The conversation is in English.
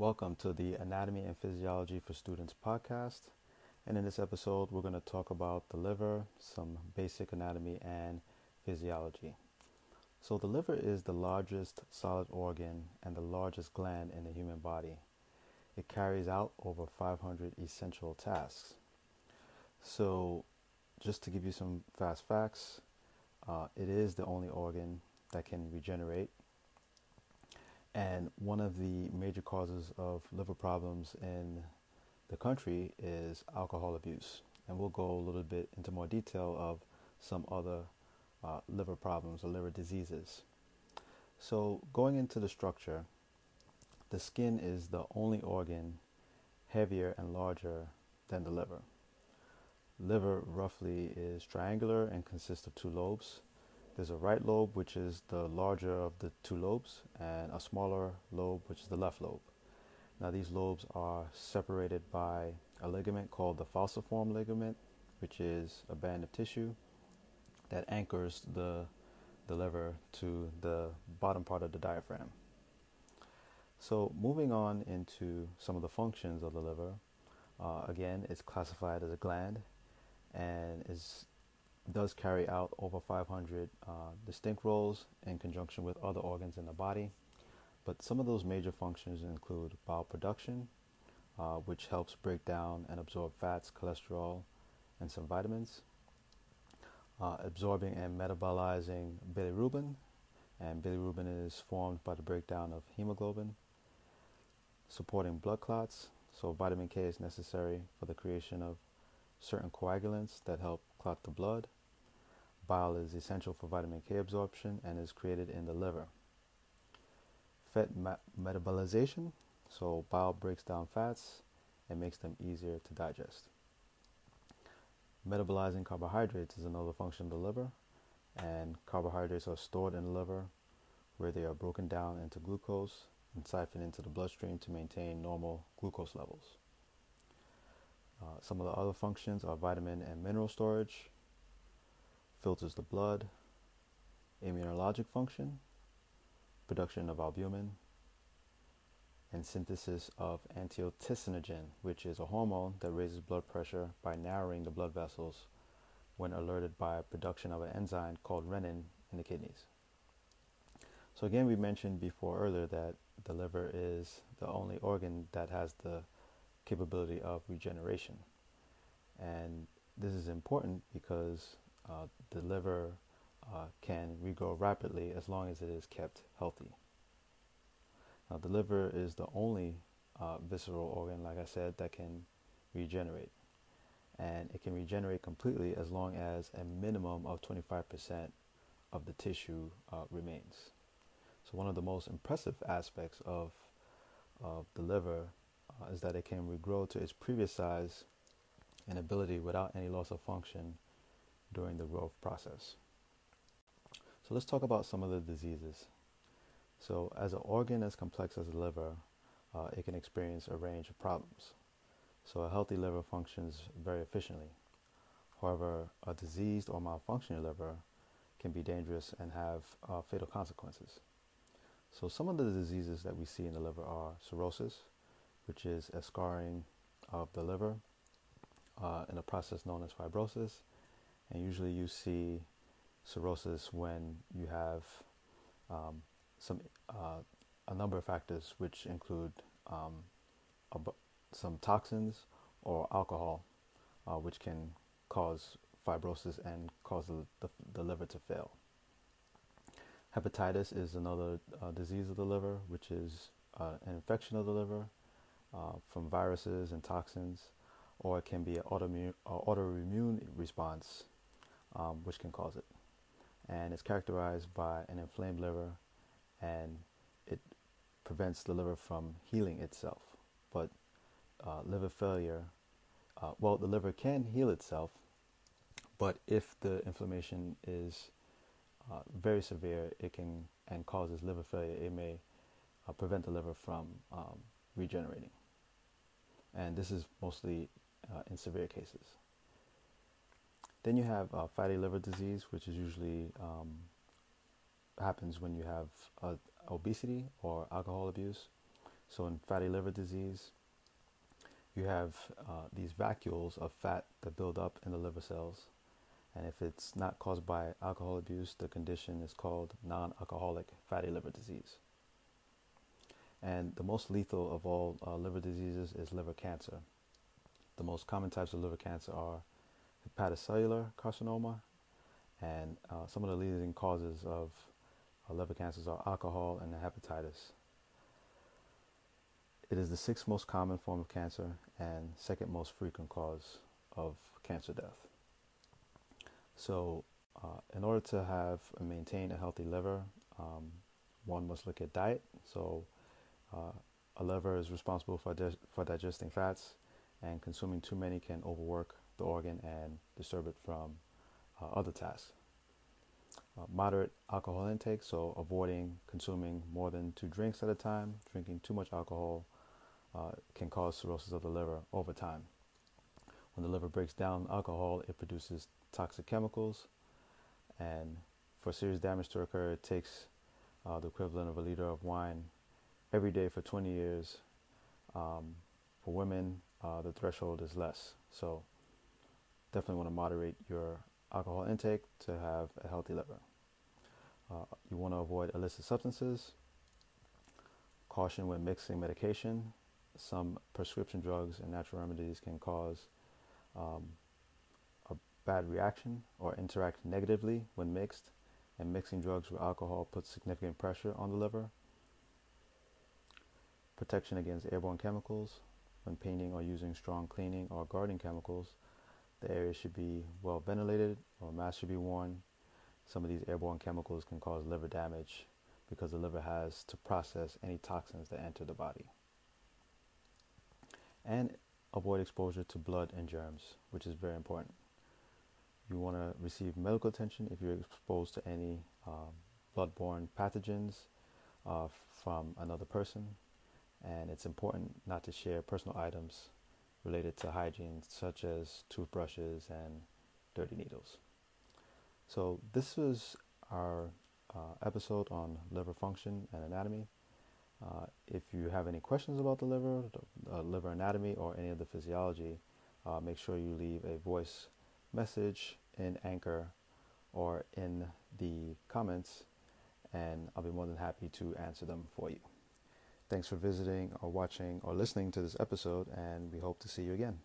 Welcome to the Anatomy and Physiology for Students podcast. And in this episode, we're going to talk about the liver, some basic anatomy and physiology. So, the liver is the largest solid organ and the largest gland in the human body. It carries out over 500 essential tasks. So, just to give you some fast facts, uh, it is the only organ that can regenerate. And one of the major causes of liver problems in the country is alcohol abuse. And we'll go a little bit into more detail of some other uh, liver problems or liver diseases. So, going into the structure, the skin is the only organ heavier and larger than the liver. Liver roughly is triangular and consists of two lobes. There's a right lobe, which is the larger of the two lobes, and a smaller lobe, which is the left lobe. Now, these lobes are separated by a ligament called the falciform ligament, which is a band of tissue that anchors the, the liver to the bottom part of the diaphragm. So, moving on into some of the functions of the liver, uh, again, it's classified as a gland and is does carry out over 500 uh, distinct roles in conjunction with other organs in the body. But some of those major functions include bile production, uh, which helps break down and absorb fats, cholesterol, and some vitamins. Uh, absorbing and metabolizing bilirubin, and bilirubin is formed by the breakdown of hemoglobin. Supporting blood clots, so vitamin K is necessary for the creation of certain coagulants that help clot the blood. Bile is essential for vitamin K absorption and is created in the liver. Fat metabolization, so bile breaks down fats and makes them easier to digest. Metabolizing carbohydrates is another function of the liver, and carbohydrates are stored in the liver where they are broken down into glucose and siphoned into the bloodstream to maintain normal glucose levels. Uh, some of the other functions are vitamin and mineral storage, filters the blood, immunologic function, production of albumin, and synthesis of angiotensinogen, which is a hormone that raises blood pressure by narrowing the blood vessels when alerted by production of an enzyme called renin in the kidneys. So again, we mentioned before earlier that the liver is the only organ that has the capability of regeneration. And this is important because uh, the liver uh, can regrow rapidly as long as it is kept healthy. Now, the liver is the only uh, visceral organ, like I said, that can regenerate. And it can regenerate completely as long as a minimum of 25% of the tissue uh, remains. So, one of the most impressive aspects of, of the liver uh, is that it can regrow to its previous size and ability without any loss of function during the growth process. So let's talk about some of the diseases. So as an organ as complex as the liver, uh, it can experience a range of problems. So a healthy liver functions very efficiently. However, a diseased or malfunctioning liver can be dangerous and have uh, fatal consequences. So some of the diseases that we see in the liver are cirrhosis, which is a scarring of the liver uh, in a process known as fibrosis. And usually you see cirrhosis when you have um, some uh, a number of factors, which include um, some toxins or alcohol, uh, which can cause fibrosis and cause the, the, the liver to fail. Hepatitis is another uh, disease of the liver, which is uh, an infection of the liver uh, from viruses and toxins, or it can be an autoimmune, uh, autoimmune response, um, which can cause it. And it's characterized by an inflamed liver, and it prevents the liver from healing itself. But uh, liver failure, uh, well, the liver can heal itself, but if the inflammation is uh, very severe, it can and causes liver failure. It may uh, prevent the liver from um, regenerating and this is mostly uh, in severe cases. Then you have uh, fatty liver disease, which is usually um, happens when you have uh, obesity or alcohol abuse. So in fatty liver disease, you have uh, these vacuoles of fat that build up in the liver cells. And if it's not caused by alcohol abuse, the condition is called non alcoholic fatty liver disease. And the most lethal of all uh, liver diseases is liver cancer. The most common types of liver cancer are hepatocellular carcinoma, and uh, some of the leading causes of uh, liver cancers are alcohol and hepatitis. It is the sixth most common form of cancer and second most frequent cause of cancer death. So, uh, in order to have and maintain a healthy liver, um, one must look at diet. So, uh, a liver is responsible for, di- for digesting fats, and consuming too many can overwork the organ and disturb it from uh, other tasks. Uh, moderate alcohol intake, so avoiding consuming more than two drinks at a time, drinking too much alcohol uh, can cause cirrhosis of the liver over time. When the liver breaks down alcohol, it produces toxic chemicals, and for serious damage to occur, it takes uh, the equivalent of a liter of wine every day for 20 years. Um, for women, uh, the threshold is less. So, definitely want to moderate your alcohol intake to have a healthy liver. Uh, you want to avoid illicit substances. Caution when mixing medication some prescription drugs and natural remedies can cause um, a bad reaction or interact negatively when mixed, and mixing drugs with alcohol puts significant pressure on the liver. Protection against airborne chemicals. When painting or using strong cleaning or gardening chemicals, the area should be well ventilated or masks should be worn. Some of these airborne chemicals can cause liver damage because the liver has to process any toxins that enter the body and avoid exposure to blood and germs, which is very important. You want to receive medical attention if you're exposed to any um, bloodborne pathogens uh, from another person, and it's important not to share personal items related to hygiene, such as toothbrushes and dirty needles. So, this is our uh, episode on liver function and anatomy. Uh, if you have any questions about the liver, the uh, liver anatomy, or any of the physiology, uh, make sure you leave a voice message in Anchor or in the comments, and I'll be more than happy to answer them for you. Thanks for visiting or watching or listening to this episode, and we hope to see you again.